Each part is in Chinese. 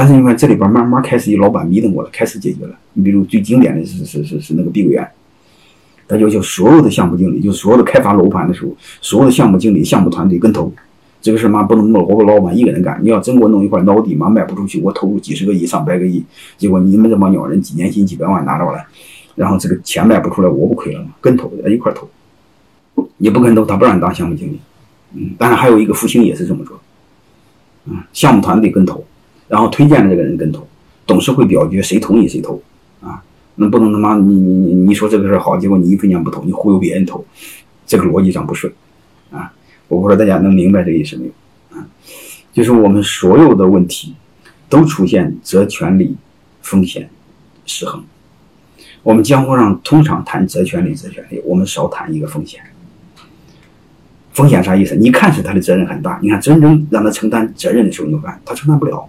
但是你看这里边慢慢开始有老板迷瞪过了，开始解决了。你比如最经典的是是是是那个碧桂园，他要求所有的项目经理，就所有的开发楼盘的时候，所有的项目经理、项目团队跟投。这个事嘛不能我个老板一个人干，你要真给我弄一块孬地嘛卖不出去，我投入几十个亿、上百个亿，结果你们这帮鸟人几年薪几百万拿着了，然后这个钱卖不出来，我不亏了吗？跟投一块投，你不跟投，他不让你当项目经理。嗯，当然还有一个复兴也是这么做，嗯，项目团队跟投，然后推荐的这个人跟投，董事会表决谁同意谁投，啊，那不能他妈你你你你说这个事好，结果你一分钱不投，你忽悠别人投，这个逻辑上不顺，啊。我不知道大家能明白这个意思没有？啊，就是我们所有的问题都出现责权利风险失衡。我们江湖上通常谈责权利责权利，我们少谈一个风险。风险啥意思？你看是他的责任很大，你看真正让他承担责任的时候，你会发现他承担不了。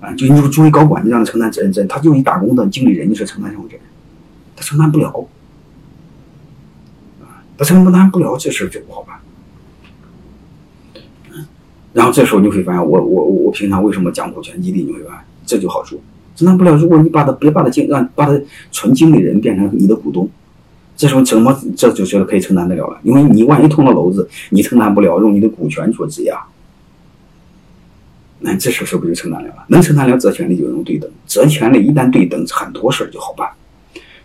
啊，就你作为高管，你让他承担责任，责任他就是一打工的经理人，你说承担什么责任？他承担不了。啊，他承担不了，这事就不好办。然后这时候你会发现，我我我平常为什么讲股权激励？你会发现这就好处，承担不了。如果你把他别把他经让把他纯经理人变成你的股东，这时候怎么这就觉得可以承担得了了？因为你万一捅了篓子，你承担不了，用你的股权做质押，那这时候是不是就承担了？能承担了责权利就能对等，责权利一旦对等，很多事儿就好办。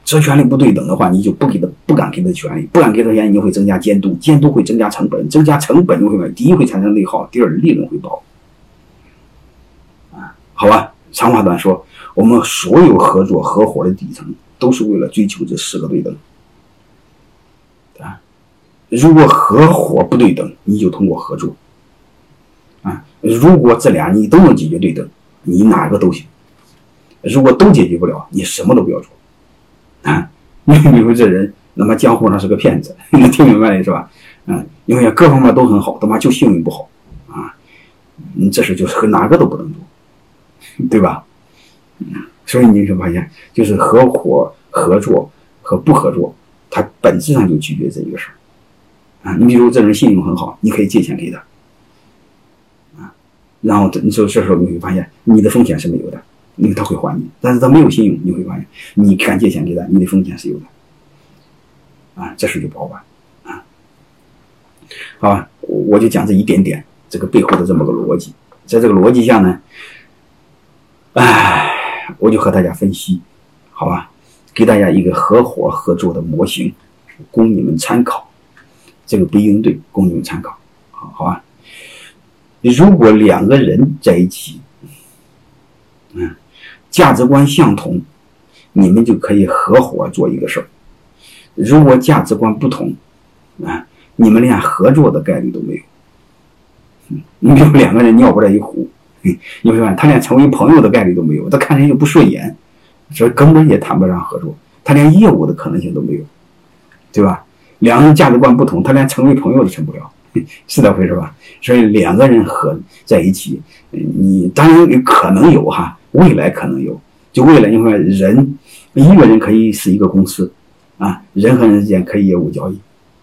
责权利不对等的话，你就不给他，不敢给他权利，不敢给他钱，你会增加监督，监督会增加成本，增加成本就会第一会产生内耗，第二利润会薄。啊，好吧，长话短说，我们所有合作合伙的底层都是为了追求这四个对等。啊，如果合伙不对等，你就通过合作。啊，如果这俩你都能解决对等，你哪个都行。如果都解决不了，你什么都不要做。啊，你比如这人，那么江湖上是个骗子，你听明白了是吧？嗯，因为各方面都很好，他妈就幸运不好啊。你这事就是和哪个都不能做，对吧？嗯，所以你会发现，就是合伙、合作和不合作，它本质上就取决这一个事儿啊。你比如这人信用很好，你可以借钱给他，然后你说这时候你会发现，你的风险是没有的。因为他会还你，但是他没有信用，你会发现，你敢借钱给他，你的风险是有的，啊，这事就不好办，啊，好吧，我我就讲这一点点，这个背后的这么个逻辑，在这个逻辑下呢，哎，我就和大家分析，好吧，给大家一个合伙合作的模型，供你们参考，这个不应对，供你们参考，好，好吧，如果两个人在一起，嗯。价值观相同，你们就可以合伙做一个事儿。如果价值观不同，啊，你们连合作的概率都没有。你比如两个人尿不在一壶，你会发现他连成为朋友的概率都没有，他看人就不顺眼，所以根本也谈不上合作，他连业务的可能性都没有，对吧？两个人价值观不同，他连成为朋友都成不了，是这回事吧？所以两个人合在一起，你当然可能有哈。未来可能有，就未来你看人，一个人可以是一个公司，啊，人和人之间可以业务交易，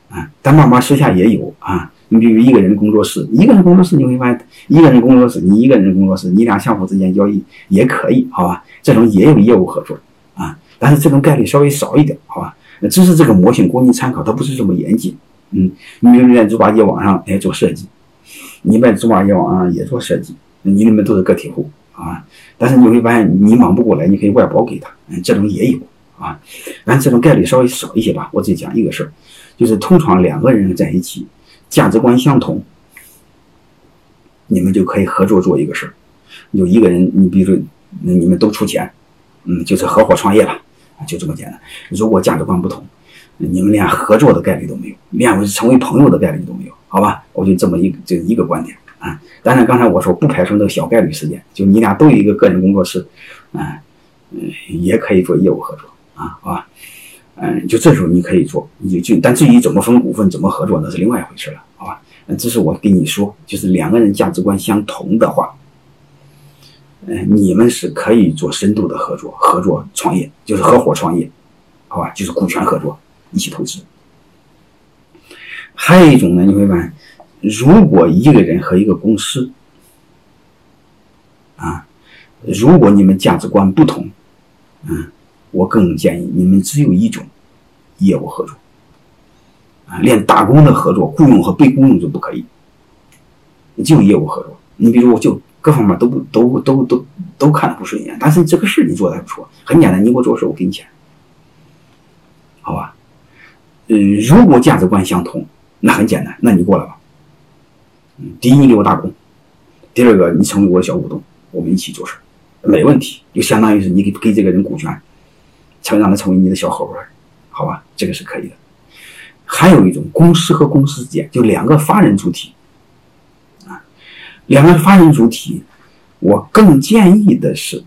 啊，但慢慢私下也有啊。你比如一个人工作室，一个人工作室你会发现，一个人工作室，你一个人工作室，你俩相互之间交易也可以，好吧？这种也有业务合作啊，但是这种概率稍微少一点，好吧？只是这个模型供你参考，它不是这么严谨。嗯，你比如在猪八戒网上哎做设计，你在猪八戒网上也做设计，你们都是个体户。啊，但是你会发现你忙不过来，你可以外包给他，嗯，这种也有啊，但这种概率稍微少一些吧。我只讲一个事儿，就是通常两个人在一起，价值观相同，你们就可以合作做一个事儿。有一个人，你比如说，你们都出钱，嗯，就是合伙创业吧，就这么简单。如果价值观不同，你们连合作的概率都没有，连成为朋友的概率都没有，好吧？我就这么一个，就一个观点。啊，当然，刚才我说不排除那个小概率事件，就你俩都有一个个人工作室，啊，嗯，也可以做业务合作啊，好吧，嗯，就这时候你可以做，你就但至于怎么分股份、怎么合作，那是另外一回事了，好吧？嗯，这是我跟你说，就是两个人价值观相同的话，嗯，你们是可以做深度的合作，合作创业就是合伙创业，好吧？就是股权合作，一起投资。还有一种呢，你会发现。如果一个人和一个公司，啊，如果你们价值观不同，嗯，我更建议你们只有一种业务合作，啊，连打工的合作、雇佣和被雇佣都不可以，就业务合作。你比如，我就各方面都不都都都都看不顺眼，但是这个事你做的还不错，很简单，你给我做事，我给你钱，嗯，如果价值观相同，那很简单，那你过来吧。第一，你给我打工；第二个，你成为我的小股东，我们一起做事。没问题，就相当于是你给给这个人股权，成让他成为你的小合伙人，好吧？这个是可以的。还有一种，公司和公司之间就两个法人主体，啊，两个法人主体，我更建议的是，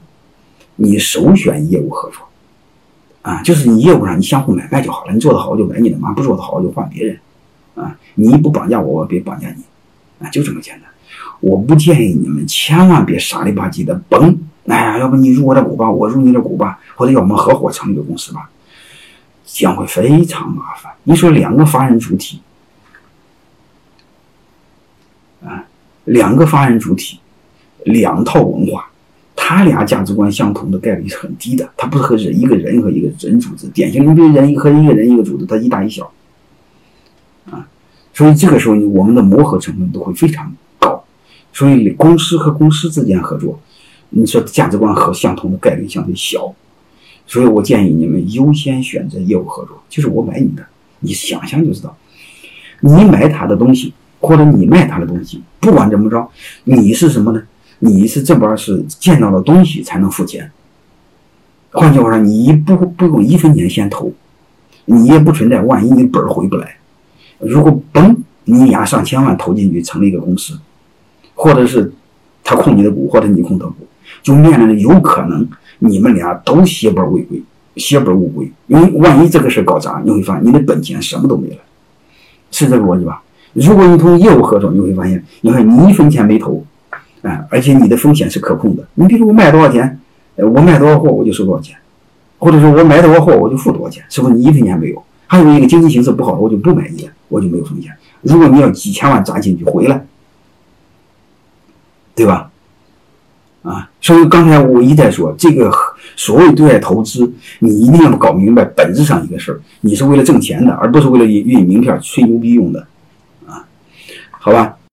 你首选业务合作，啊，就是你业务上你相互买卖就好了，你做的好我就买你的嘛，不做的好我就换别人，啊，你不绑架我，我别绑架你，啊，就这么简单。我不建议你们千万别傻里吧唧的崩。哎呀，要不你入我的股吧，我入你的股吧，或者要我们合伙成立个公司吧，将会非常麻烦。你说两个法人主体，啊，两个法人主体，两套文化，他俩价值观相同的概率是很低的。他不是和人一个人和一个人组织，典型的比人和一个人一个组织，它一大一小，啊，所以这个时候我们的磨合成本都会非常高。所以公司和公司之间合作。你说价值观和相同的概率相对小，所以我建议你们优先选择业务合作。就是我买你的，你想想就知道，你买他的东西或者你卖他的东西，不管怎么着，你是什么呢？你是这边是见到了东西才能付钱。换句话说，你一不不用一分钱先投，你也不存在万一你本回不来。如果嘣，你押上千万投进去成立一个公司，或者是他控你的股，或者你控他股。就面临着有可能你们俩都血本未归、血本无归，因为万一这个事搞砸，你会发现你的本钱什么都没了，是这个逻辑吧？如果你同业务合作，你会发现，你看你一分钱没投，啊，而且你的风险是可控的。你比如我卖多少钱，我卖多少货我就收多少钱，或者说我买多少货我就付多少钱，是不是？你一分钱没有，还有一个经济形势不好，我就不买你，我就没有风险。如果你要几千万砸进去回来，对吧？啊，所以刚才我一再说，这个所谓对外投资，你一定要搞明白本质上一个事儿，你是为了挣钱的，而不是为了印印名片吹牛逼用的，啊，好吧。